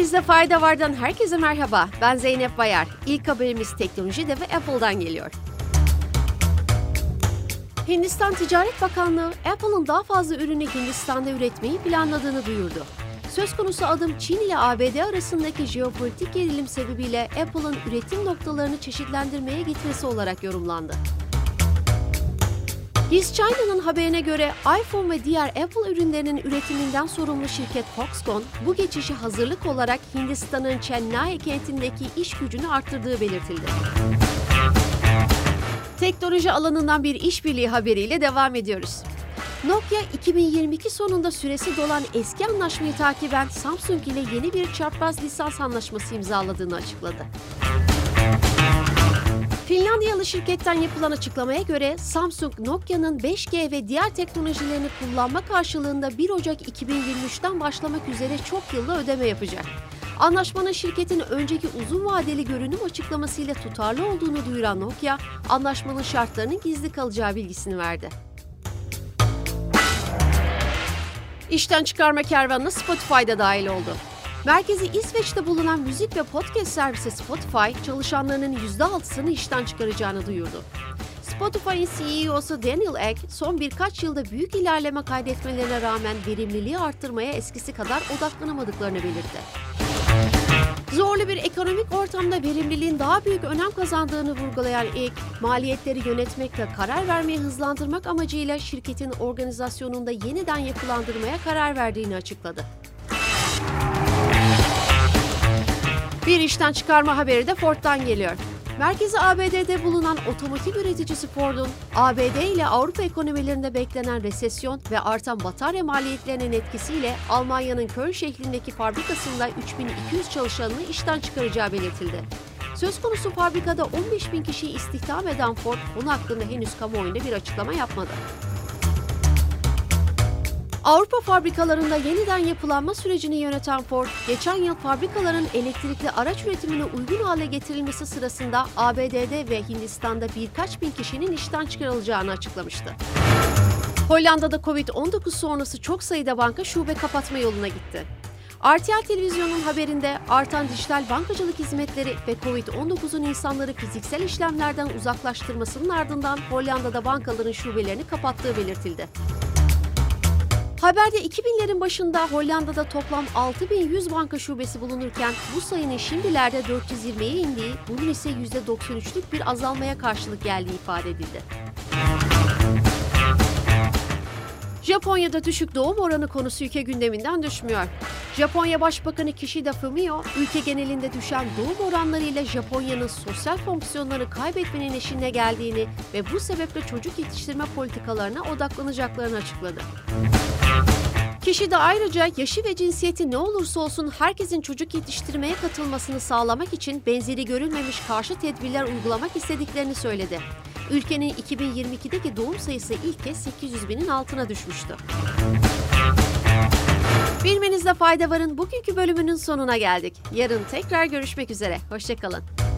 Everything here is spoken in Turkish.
Bilmenizde fayda vardan herkese merhaba. Ben Zeynep Bayar. İlk haberimiz teknolojide ve Apple'dan geliyor. Hindistan Ticaret Bakanlığı, Apple'ın daha fazla ürünü Hindistan'da üretmeyi planladığını duyurdu. Söz konusu adım Çin ile ABD arasındaki jeopolitik gerilim sebebiyle Apple'ın üretim noktalarını çeşitlendirmeye gitmesi olarak yorumlandı. His China'nın haberine göre iPhone ve diğer Apple ürünlerinin üretiminden sorumlu şirket Foxconn, bu geçişi hazırlık olarak Hindistan'ın Chennai kentindeki iş gücünü arttırdığı belirtildi. Teknoloji alanından bir işbirliği haberiyle devam ediyoruz. Nokia 2022 sonunda süresi dolan eski anlaşmayı takiben Samsung ile yeni bir çarpmaz lisans anlaşması imzaladığını açıkladı. Finlandiyalı şirketten yapılan açıklamaya göre Samsung Nokia'nın 5G ve diğer teknolojilerini kullanma karşılığında 1 Ocak 2023'ten başlamak üzere çok yıllı ödeme yapacak. Anlaşmanın şirketin önceki uzun vadeli görünüm açıklamasıyla tutarlı olduğunu duyuran Nokia, anlaşmanın şartlarının gizli kalacağı bilgisini verdi. İşten çıkarma kervanına Spotify'da dahil oldu. Merkezi İsveç'te bulunan müzik ve podcast servisi Spotify, çalışanlarının %6'sını işten çıkaracağını duyurdu. Spotify'ın CEO'su Daniel Ek, son birkaç yılda büyük ilerleme kaydetmelerine rağmen verimliliği arttırmaya eskisi kadar odaklanamadıklarını belirtti. Zorlu bir ekonomik ortamda verimliliğin daha büyük önem kazandığını vurgulayan Ek, maliyetleri yönetmek ve karar vermeyi hızlandırmak amacıyla şirketin organizasyonunda yeniden yapılandırmaya karar verdiğini açıkladı. Bir işten çıkarma haberi de Ford'dan geliyor. Merkezi ABD'de bulunan otomotiv üreticisi Ford'un ABD ile Avrupa ekonomilerinde beklenen resesyon ve artan batarya maliyetlerinin etkisiyle Almanya'nın Köln şehrindeki fabrikasında 3200 çalışanını işten çıkaracağı belirtildi. Söz konusu fabrikada 15 bin kişiyi istihdam eden Ford, bunun hakkında henüz kamuoyunda bir açıklama yapmadı. Avrupa fabrikalarında yeniden yapılanma sürecini yöneten Ford, geçen yıl fabrikaların elektrikli araç üretimine uygun hale getirilmesi sırasında ABD'de ve Hindistan'da birkaç bin kişinin işten çıkarılacağını açıklamıştı. Hollanda'da Covid-19 sonrası çok sayıda banka şube kapatma yoluna gitti. RTL Televizyon'un haberinde artan dijital bankacılık hizmetleri ve Covid-19'un insanları fiziksel işlemlerden uzaklaştırmasının ardından Hollanda'da bankaların şubelerini kapattığı belirtildi. Haberde 2000'lerin başında Hollanda'da toplam 6100 banka şubesi bulunurken bu sayının şimdilerde 420'ye indiği, bunun ise %93'lük bir azalmaya karşılık geldiği ifade edildi. Japonya'da düşük doğum oranı konusu ülke gündeminden düşmüyor. Japonya Başbakanı Kishida Fumio, ülke genelinde düşen doğum oranlarıyla Japonya'nın sosyal fonksiyonları kaybetmenin eşiğine geldiğini ve bu sebeple çocuk yetiştirme politikalarına odaklanacaklarını açıkladı. Kişi de ayrıca yaşı ve cinsiyeti ne olursa olsun herkesin çocuk yetiştirmeye katılmasını sağlamak için benzeri görülmemiş karşı tedbirler uygulamak istediklerini söyledi. Ülkenin 2022'deki doğum sayısı ilk kez 800 binin altına düşmüştü. Bilmenizde fayda varın bugünkü bölümünün sonuna geldik. Yarın tekrar görüşmek üzere. Hoşçakalın.